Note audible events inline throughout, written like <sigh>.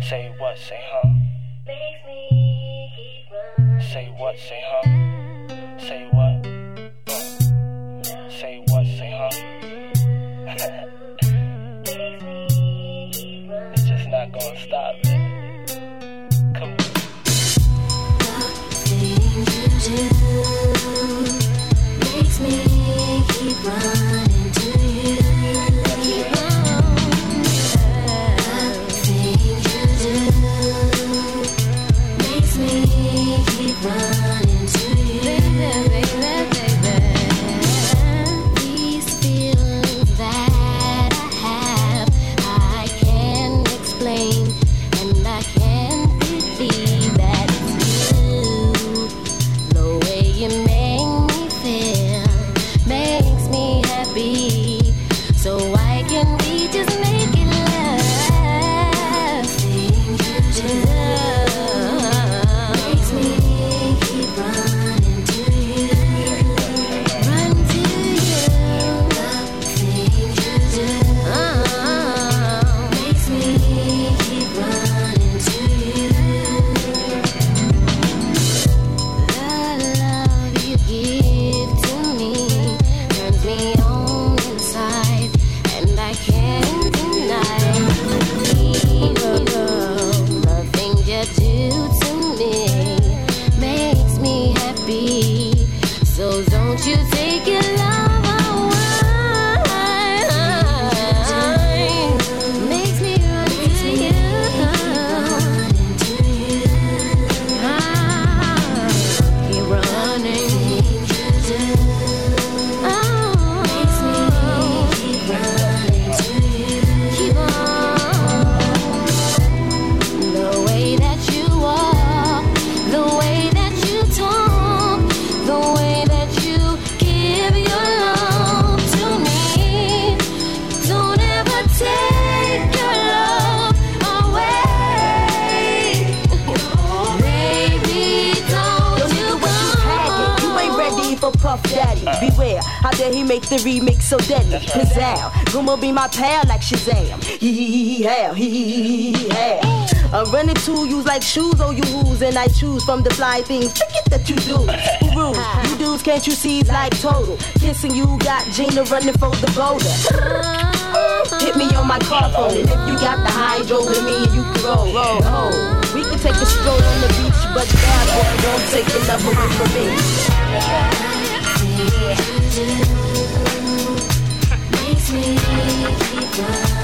Say what, say huh? Say what, say huh? Say what? so deadly. Pizzazz. Goomo be my pal like Shazam. Hee hee hee. Hee hee hee. I'm running to you like shoes, oh you who's and I choose from the fly things. Forget that you do. Rules, <laughs> you dudes can't you see like total. Kissing you got Gina running for the boulder. <laughs> Hit me on my car phone. And if you got the hydro with me, you can roll, roll. We can take a stroll on the beach, but bad boy won't take another one from me keep one.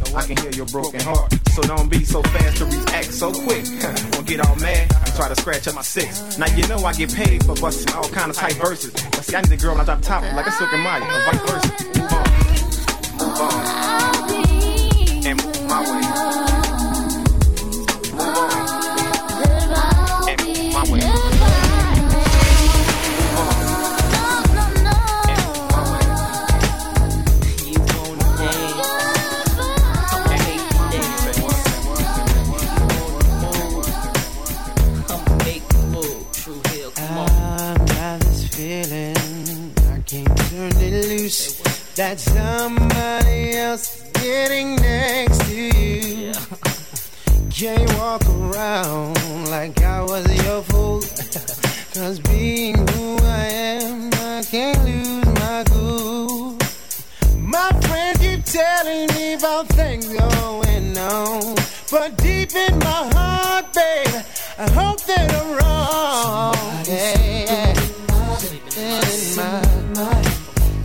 I can hear your broken heart. So don't be so fast to react so quick. Won't get all mad and try to scratch up my six. Now you know I get paid for busting all kind of tight verses. But see, I need a girl when I drop top like a Silkk and Mya, or vice versa. Move on. Move on. And move my way. That somebody else getting next to you. Can't walk around like I was your fool. <laughs> Cause being who I am, I can't lose my cool. My friends keep telling me about things going on. But deep in my heart, babe, I hope that I'm wrong. Yeah. In my, oh, yeah. In my bed, my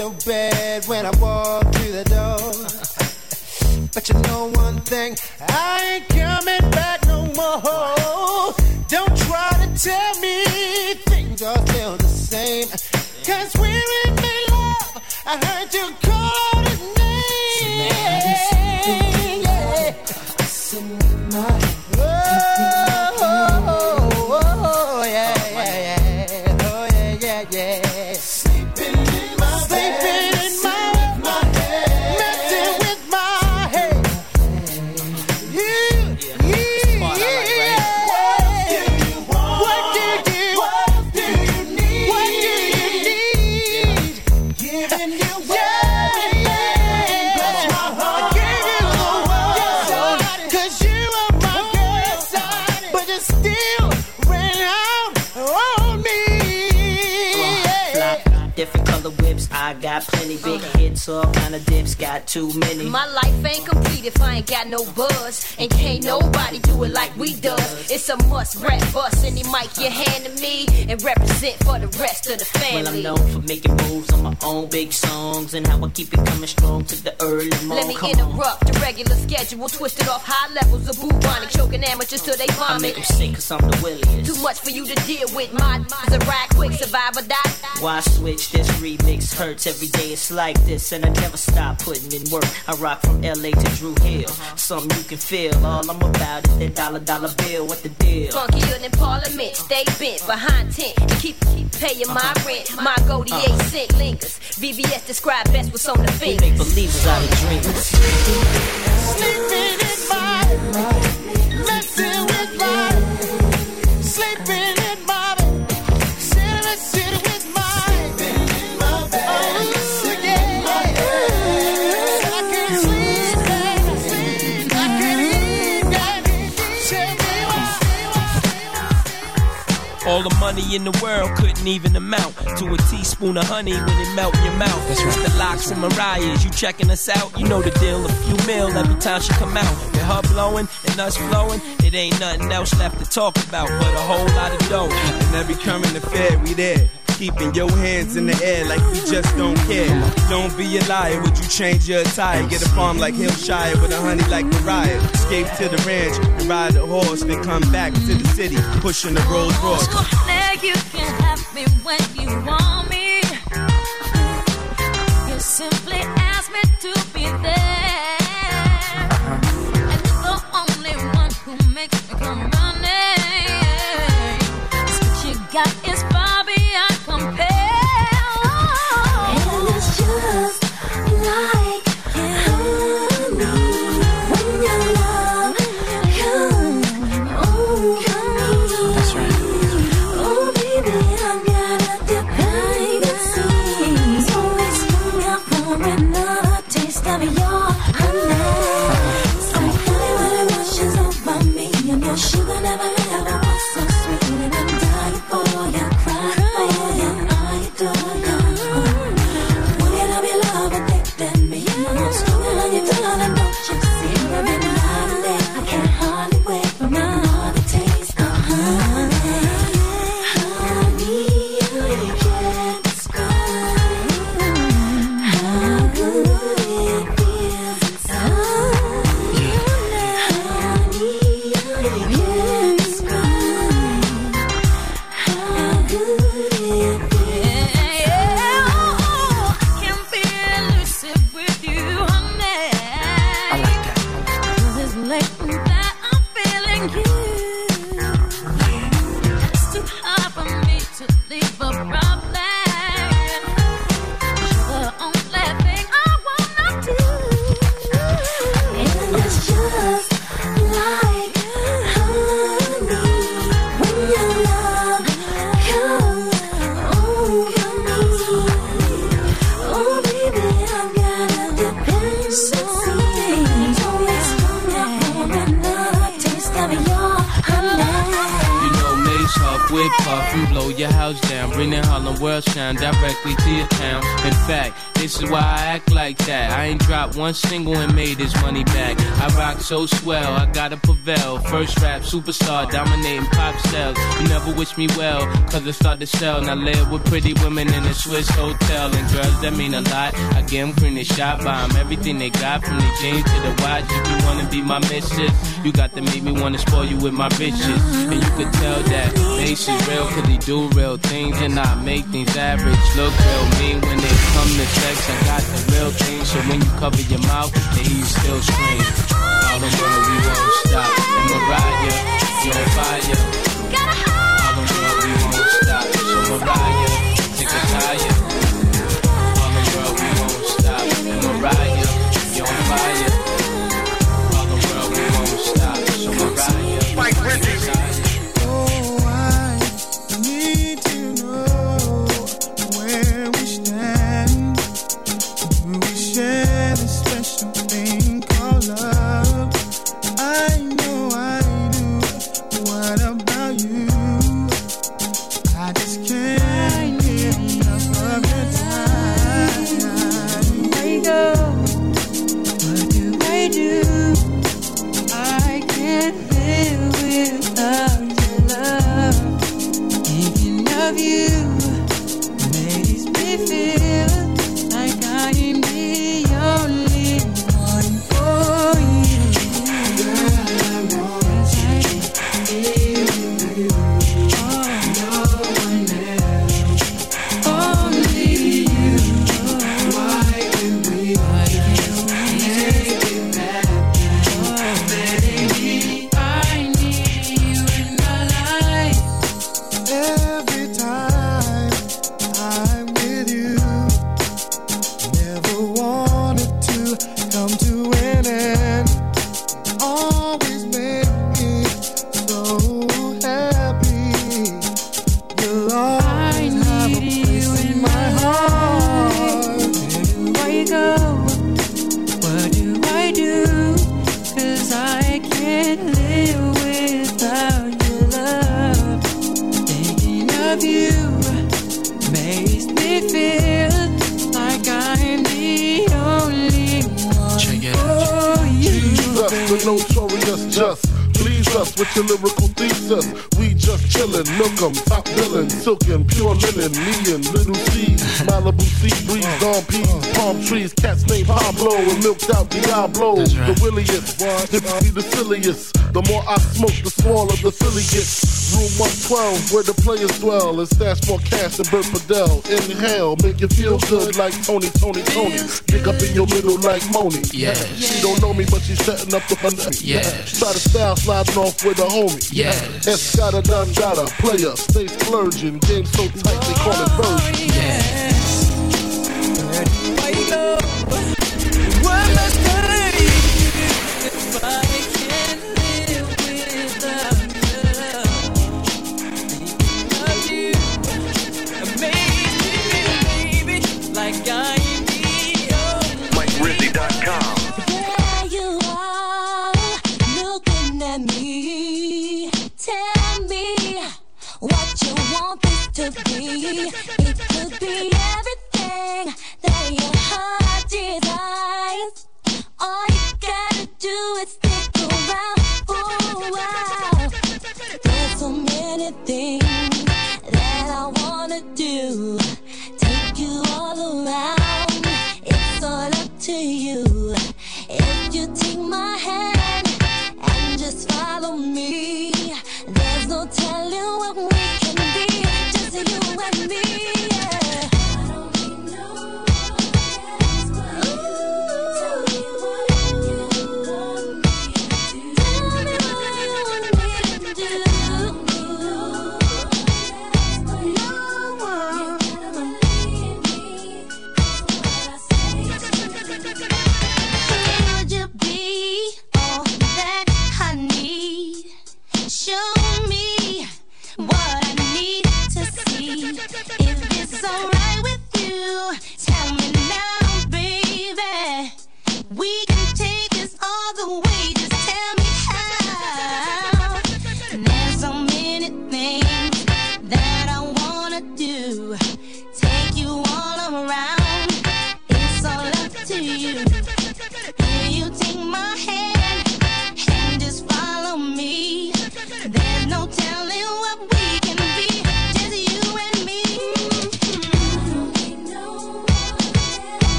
so bad when I walked through the door. <laughs> But you know one thing, I ain't coming back no more. Don't try to tell me things are still the same. Cause we're in love. I heard you call plenty big hits, all kind of dips. Got too many. My life ain't complete if I ain't got no buzz. And can't nobody do it like we does. It's a must rap bust any mic you hand to me and represent for the rest of the family. Well, I'm known for making moves on my own big songs and how I keep it coming strong to the early morning. Let me Come interrupt the regular schedule, twisted off high levels of bubonic, choking amateurs till they on. I make vomit. them sick cause I'm the williest. Too much for you to deal with. My is a ride quick, survive or die. Why switch? This remix hurts every day. It's like this, and I never stop putting in work. I rock from LA to Drew Hill. Uh-huh. Something you can feel. All I'm about is that dollar dollar bill. What the deal? Funkier than Parliament, uh-huh. stay bent behind tent. Keep, keep paying my uh-huh. rent. My goldie eight cent lingers. VVS describe best what's on the fingers. make believers out of dreamers. Sleeping in my money in the world couldn't even amount to a teaspoon of honey when it melt in your mouth. That's right. The LOX and Mariah's, you checking us out? You know the deal, a few mil every time she come out. With her blowing and us flowing, it ain't nothing else left to talk about but a whole lot of dough. And every current affair, we there. Keeping your hands in the air like we just don't care. Don't be a liar, would you change your attire? Get a farm like Hillshire with a honey like Mariah. Escape to the ranch ride a horse, then come back to the city, pushing the Rolls Royce. Now you can have me when you want to sell. Now live with pretty women in a Swiss hotel. And girls that mean a lot. I get them green, they shot bomb. Everything they got from the jeans to the watch. If you wanna be my missus, you got to make me wanna spoil you with my bitches. And you could tell that Bass is real, cause he do real things and I make things average. Look real mean when they come to sex. I got the real thing, so when you cover your mouth, they still scream. All the money we won't stop. Just. Us with your lyrical thesis. We just chillin', milk 'em, top billin', silkin', pure linen, me and little C, Malibu sea breeze, dawn peas, palm trees, cats named Pablo and milked out Diablo. That's right. The williest, be the silliest. The more I smoke, the smaller the Philly gets. Room 112, where the players dwell, and stash more cash than Bert Fidel. Inhale, make you feel good like Tony, Tony, Tony. Dig up in your middle like Moni. Yeah, She don't know me, but she's setting up the hundred. Yes. Try to style sliding off with a homie. Yes. Escada done gotta player, stay splurging. Game so tight they call it version. Where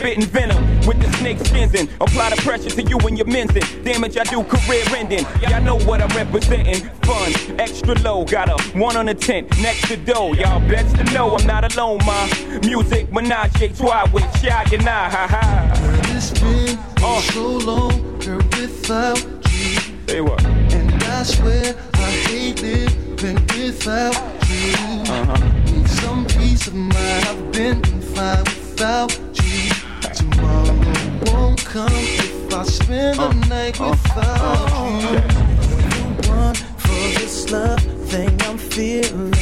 Spitting venom with the snake skins in. Apply the pressure to you and your men's in. Damage I do, career ending. Y'all know what I'm representing. Fun, extra low, got a one on a tent next to dough. Y'all best to know I'm not alone, ma. Music, menage a trois with Shy and I, ha ha. It's been uh. so long, girl, without you. Say what? And I swear I hate living without you. Uh-huh. Need some peace of mind. I've been fine without you. Come if I spend the night without uh, uh, uh. you. The one for this love thing I'm feeling,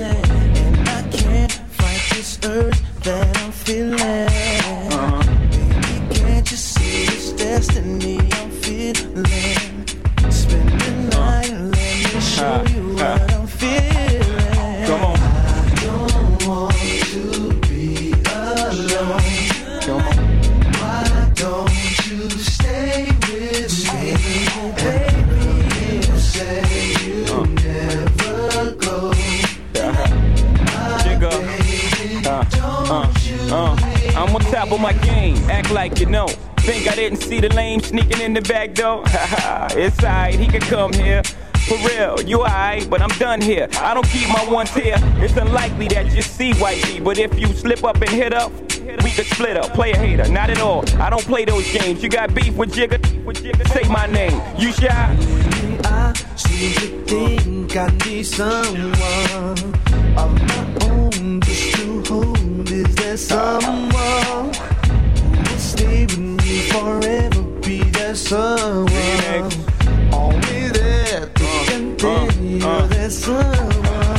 and I can't fight this urge that I'm feeling. Uh-huh. Baby, can't you see this destiny like you know. Think I didn't see the lame sneaking in the back door? It's alright, he can come here. For real, you alright, but I'm done here. I don't keep my ones here. It's unlikely that you see whitey, but if you slip up and hit up, we could split up. Play a hater, not at all. I don't play those games. You got beef with Jigga? Say my name. You shy? I seem to think I need someone of my own just to hold. Is there someone Someone always there, thin. uh. There's someone,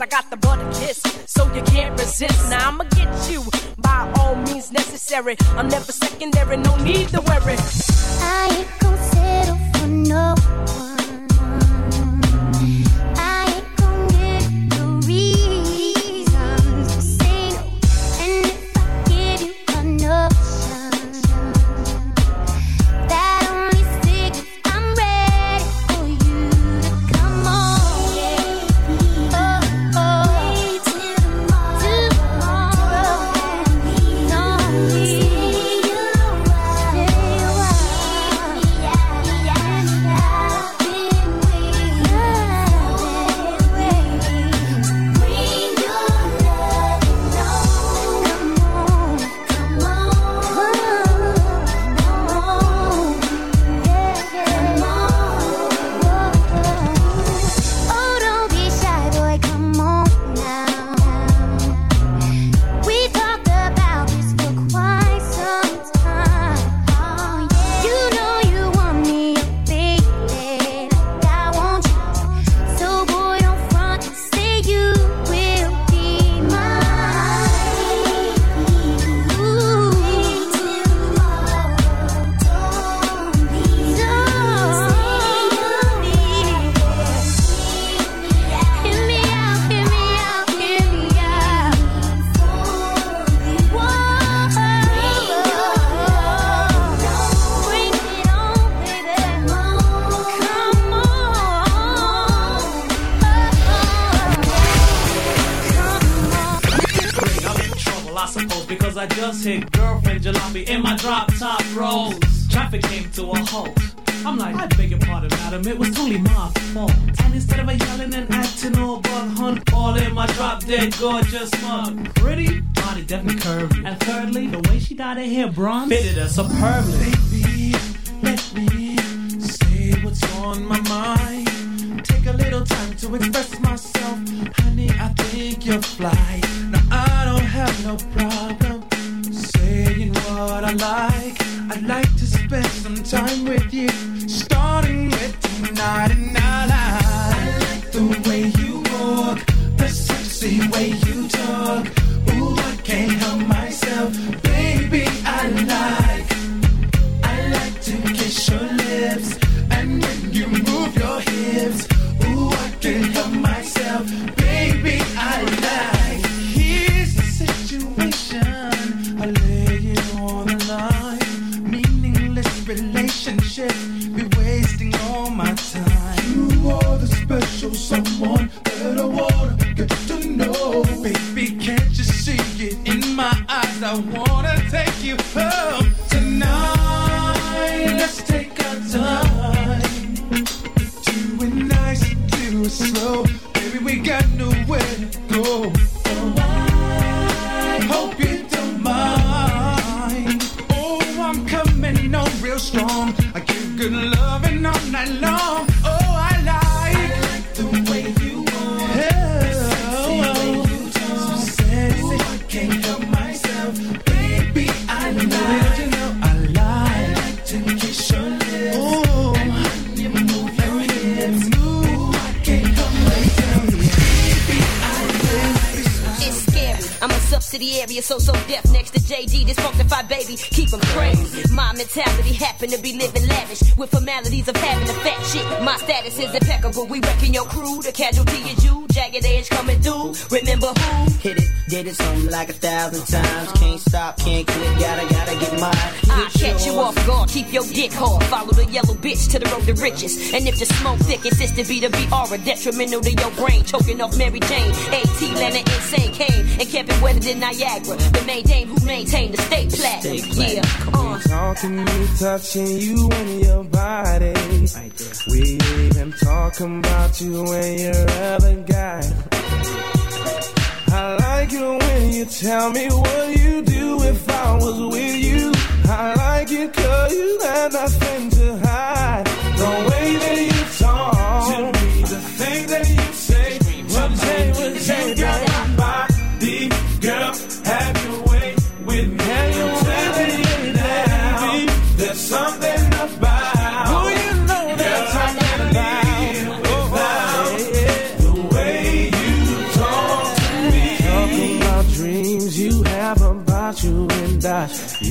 I got the butter kiss, so you can't resist. Now I'ma get you by all means necessary. I'm never secondary, no need to worry. I settle for no one. Traffic came to a halt. I'm like, I beg your pardon, madam, it was totally my fault. And instead of a yelling and acting all bug hunt, all in my drop dead gorgeous mug. Pretty, body definitely curvy. And thirdly, the way she dyed her hair bronze fitted her superbly. Baby, let me say what's on my mind. Take a little time to express myself. Honey, I think you're fly. Now, I don't have no problem saying what I like. I'd like time with you, starting with tonight. I'm a So So Def next to JD. This funkified baby, keep him crazy. My mentality happen to be living lavish with formalities of having a fat shit. My status is impeccable. We wrecking your crew. The casualty is you. Jagged edge coming through. Remember who? Hit it, did it something like a thousand times. Can't stop, can't quit, gotta, gotta get mine. I Get catch you off guard, keep your dick hard. Follow the yellow bitch to the road to riches. And if the smoke thick, insist to be the BR, detrimental to your brain. Choking off Mary Jane, AT, Leonard, Insane Kane, and kept it wetter than Niagara. The main dame who maintained the state platinum. Yeah, uh. Talking me, touching you and your body. We even talking about you and your other guy. I like it when you tell me what you do if I was with you. I like it cause you have nothing to hide. The way that you talk to me, the things that you say. What say, what say,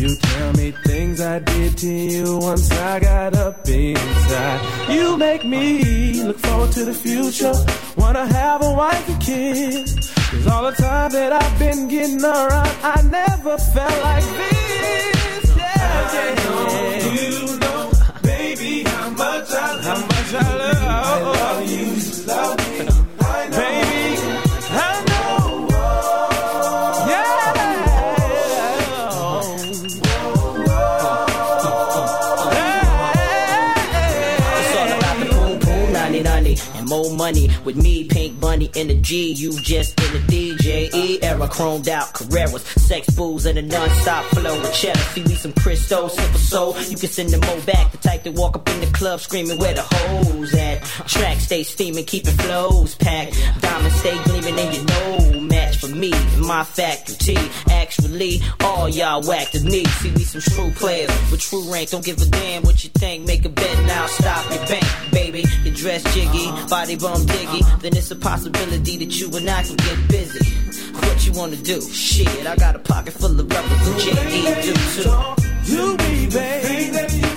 I. You tell me things I did to you once I got up inside. You make me look forward to the future. Wanna have a wife and kids. Cause all the time that I've been getting around, I never felt like this. Yeah, yeah. You know, baby, how much I how much I love, I love you. Love me. More money with me, Pink In the G. You just in the DJ E era, chromed out Carreras, sex booze and a non-stop flow with cheddar. See me some Cristo, simple soul. You can send them more back. The type that walk up in the club screaming where the hoes at. Track stay steaming, keeping flows packed. Diamonds stay gleaming, and you know match for me my faculty. Actually, all y'all whack the me. See me some true players with true rank. Don't give a damn what you think. Make a bet now, stop your bank, baby. Your dress jiggy, body bum diggy. Then it's a possibility that you and I can get busy. What you wanna do? Shit, I got a pocket full of rubbers and JE do too. You be, baby.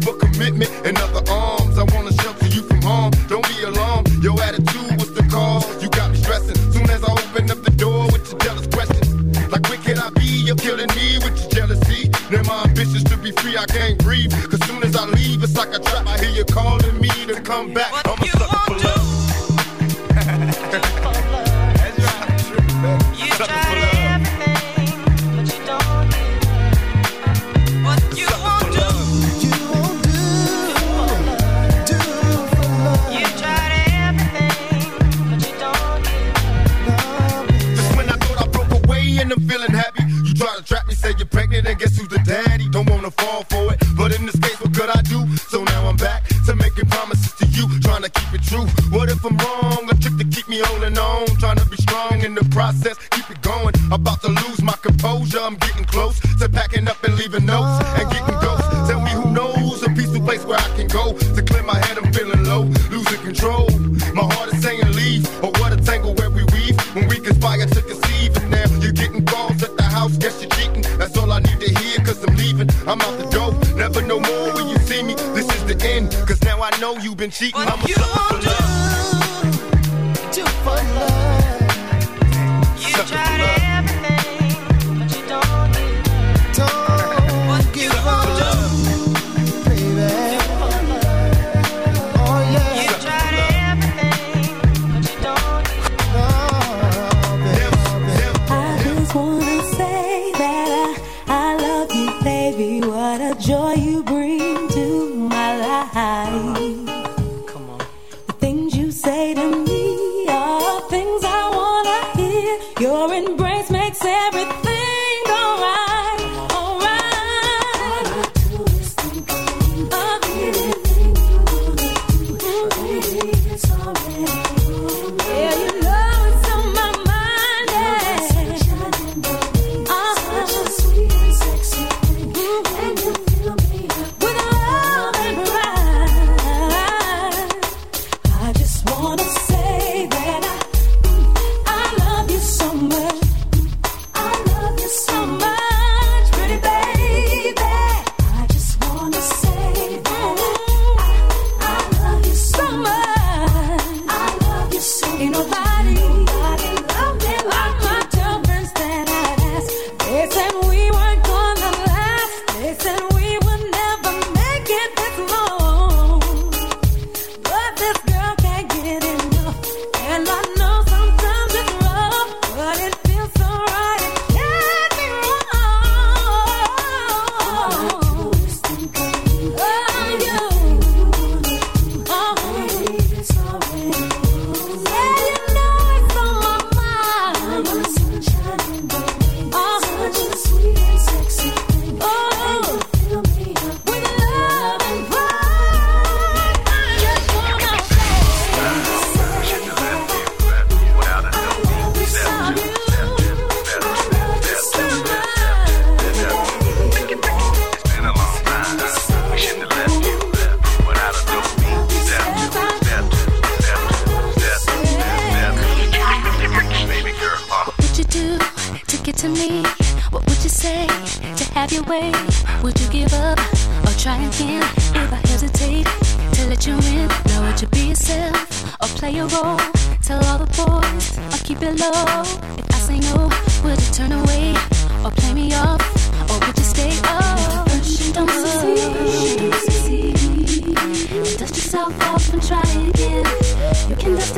you're calling me to come back.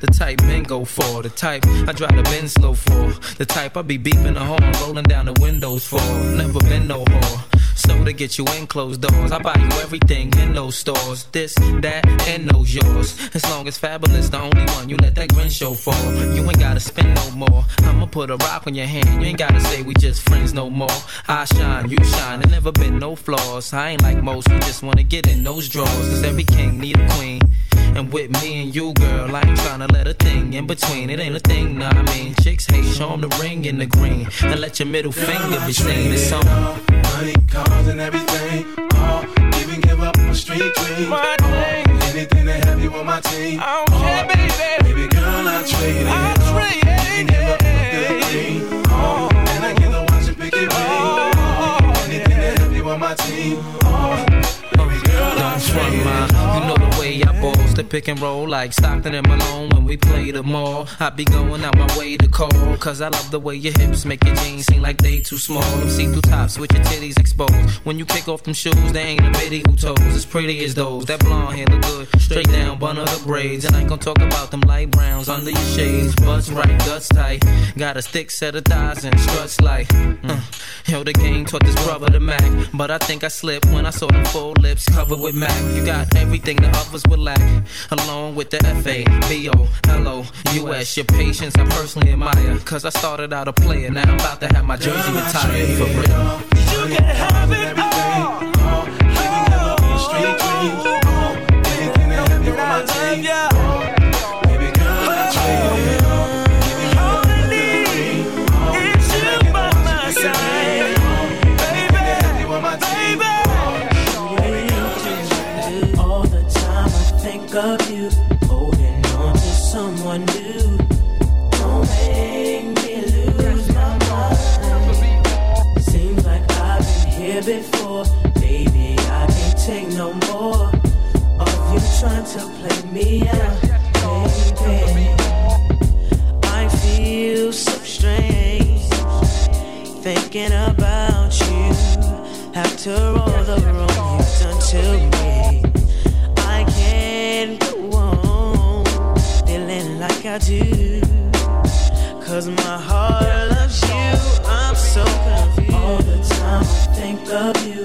The type men go for. The type I drive the Benz slow for. The type I be beeping the horn, rolling down the windows for. Never been no whore. To get you in closed doors, I buy you everything in those stores. This, that, and those yours. As long as fabulous, the only one you let that grin show for. You ain't gotta spend no more. I'ma put a rock on your hand. You ain't gotta say we just friends no more. I shine, you shine, and never been no flaws. I ain't like most who just wanna get in those drawers. Cause every king need a queen. And with me and you, girl, I ain't tryna let a thing in between. It ain't a thing, nah, I mean. Chicks hate, show 'em the ring in the green. And let your middle finger be seen. It's on. Money, cars, and everything. All even give up my street dream. My dream. Anything to have you on my team. I don't care, baby. Baby girl, I trade it. I trade it. Give up a good thing. Oh, and I get to watch it pick it ring. Oh, Anything to have you on my team. Oh, baby girl, I Don't front my, you know the pick and roll like Stockton and Malone when we play the mall. I be going out my way to call, cause I love the way your hips make your jeans seem like they too small. See through tops with your titties exposed. When you kick off them shoes, they ain't a bitty who toes as pretty as those. That blonde hair look good, straight down, bun of the braids. And I ain't gonna talk about them light browns under your shades. Buzz right, guts tight. Got a thick set of thighs and struts like. Uh, yo, the game taught this brother the Mac, but I think I slipped when I saw them full lips covered with Mac. You got everything the others would lack, along with the F A B O L O U S. Your patience I personally admire, cause I started out a player, now I'm about to have my jersey retired for real. You can have it all. all even give up my street dreams. All anything to have you on my team. Oh, thinking about you after all the wrong you've done to me. I can't go on feeling like I do. Cause my heart loves you. I'm so confused. All the time I think of you.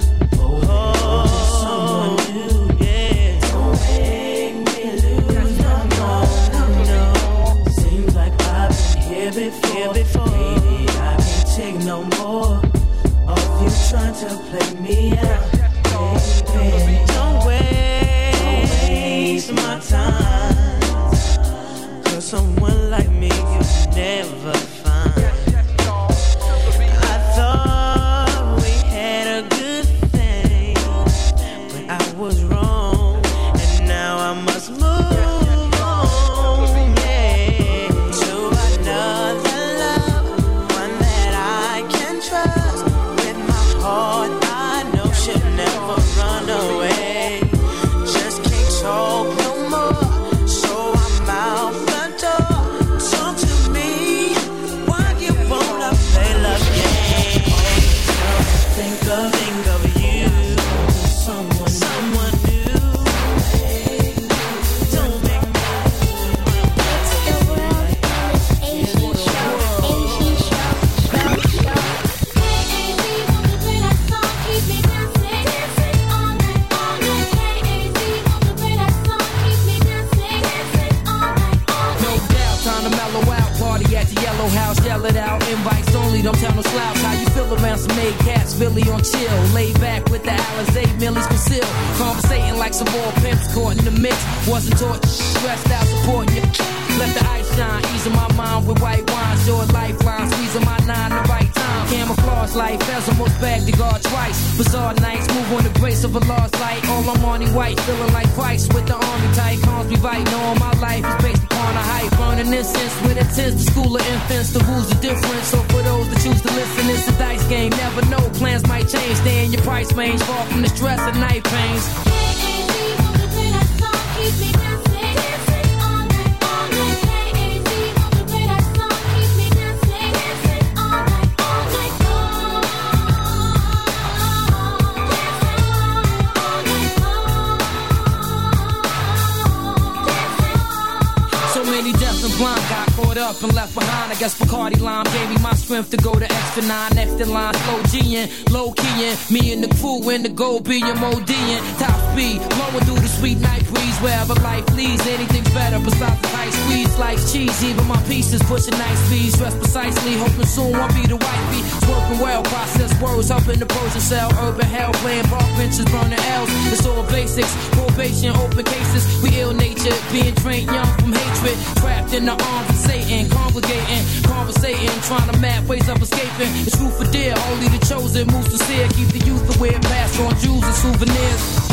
The guard twice. Bizarre nights, move on the grace of a lost light. All I'm on white, feeling like Christ with the army tight. Cons be right, knowing my life is based upon a hype. Burning incense with intent, the school of infants, the rules are different. So for those that choose to listen, it's a dice game. Never know, plans might change. Stay in your price range, far from the stress and night pains. So blind got up and left behind. I guess Bacardi Lime gave me my strength to go to extra nine. Next in line, slow G'ing, low keying. Me and the crew in the gold being MODing. Top speed, blowing through the sweet night breeze. Wherever life leads, anything's better besides the tight squeeze. Life's cheesy, but my pieces pushing nice speeds. Dressed precisely, hoping soon I'll be the wifey. Working well, process words, helping the pros sell. Urban hell, playing park benches, burning L's. It's all basics, probation, open cases. We ill natured, being trained young from hatred. Trapped in the arms of Satan, congregating, conversating, trying to map ways of escaping. It's true for dear, only the chosen moves sincere. Keep the youth aware, pass on jewels and souvenirs.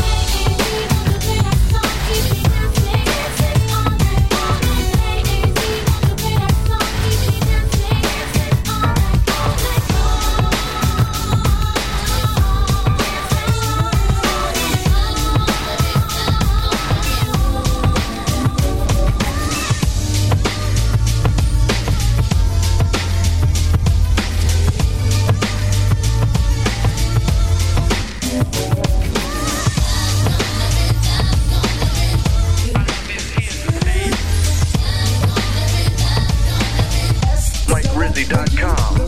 MikeRizzy.com.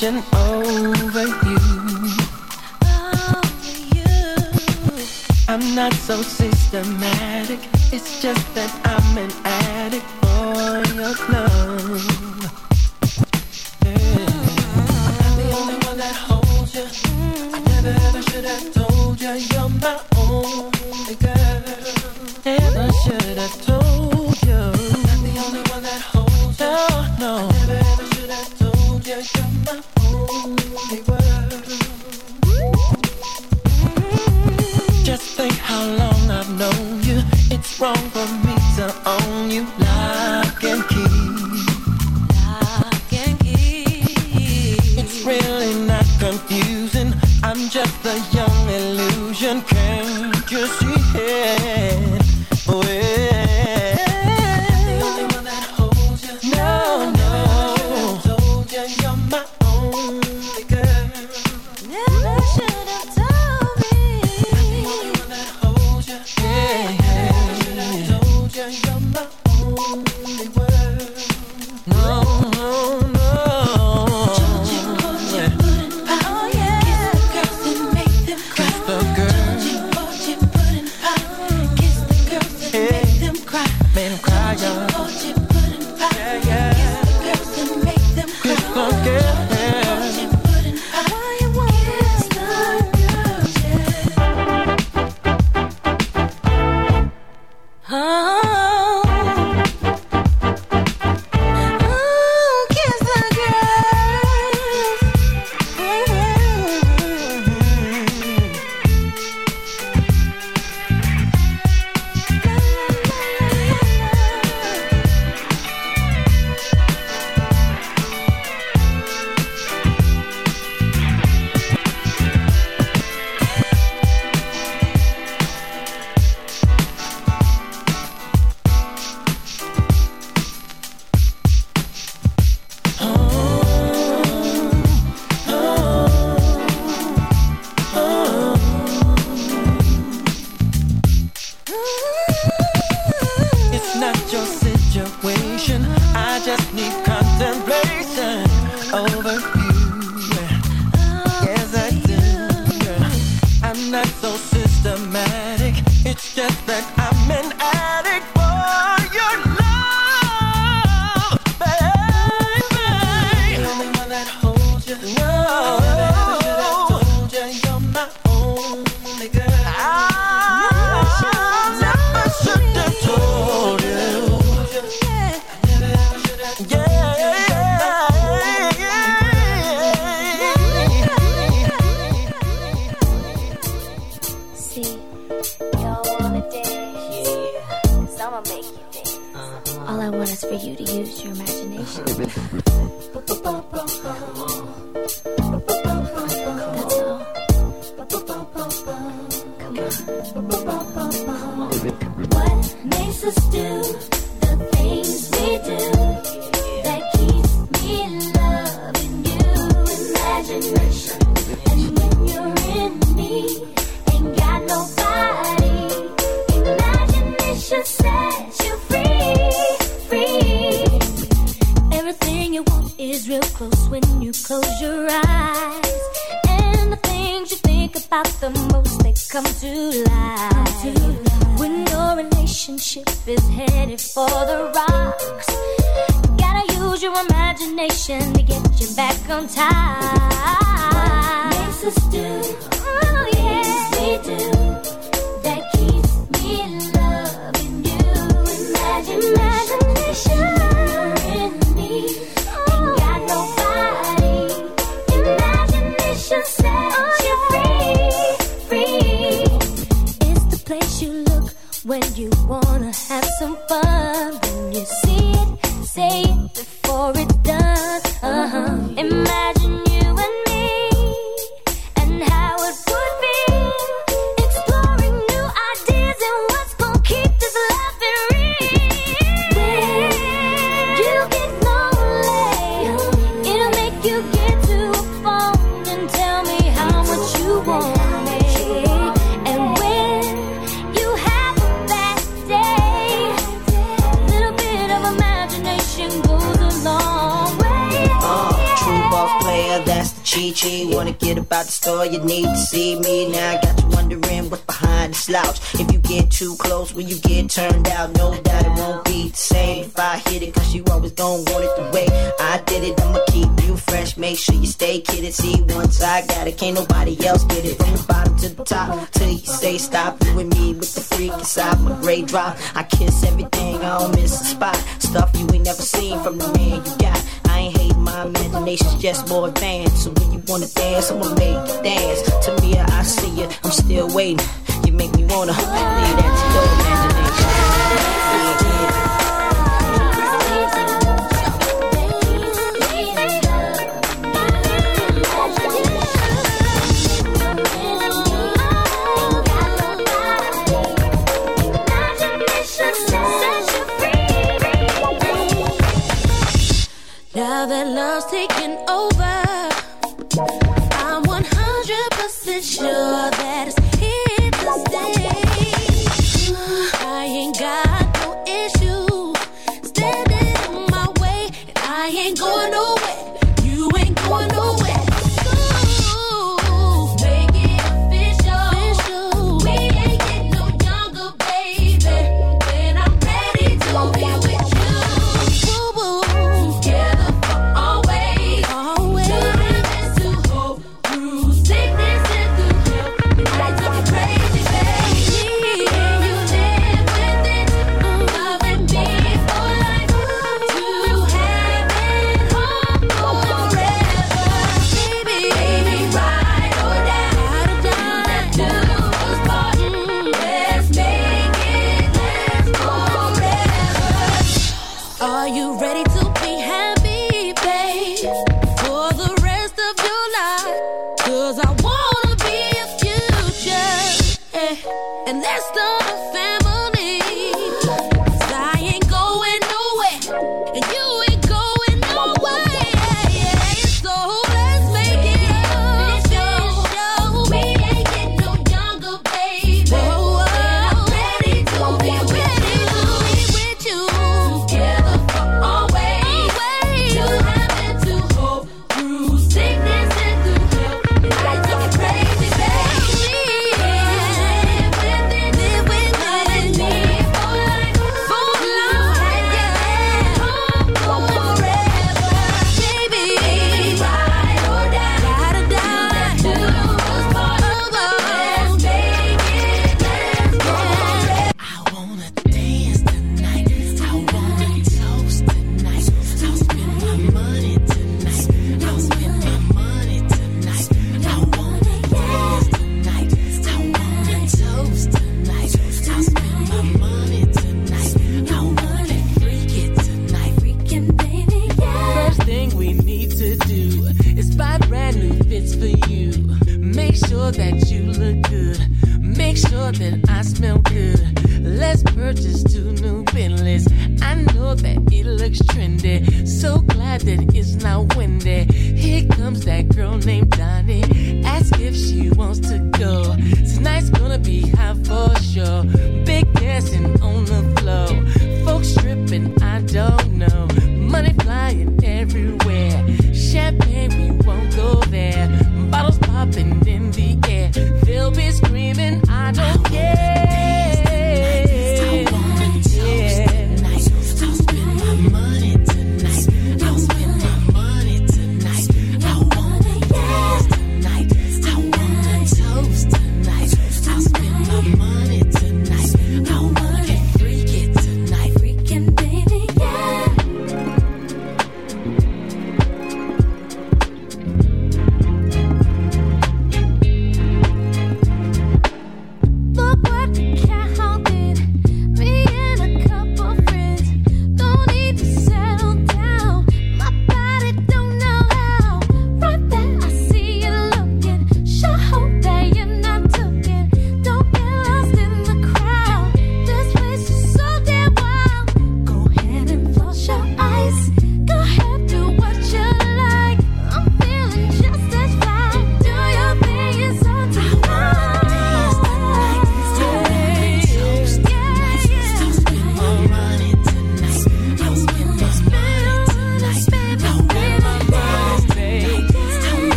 contemplation for you to use your imagination. <laughs> cheat sheet. Wanna get about the store, you need to see me. Now I got you wondering what's behind the slouch. If you get too close, will you get turned out? No doubt it won't be the same if I hit it, cause you always gon' want it the way I did it. I'ma keep you fresh. Make sure you stay kidded. See, once I got it, can't nobody else get it. From the bottom to the top, till you say stop. You and me with the freak inside my gray drop. I kiss everything, I don't miss a spot. Stuff you ain't never seen from the man you got. I ain't hating my imagination's just more advanced. So when you wanna dance, I'ma make you dance. To me, I see you, I'm still waiting. You make me wanna leave that to your imagination. That love's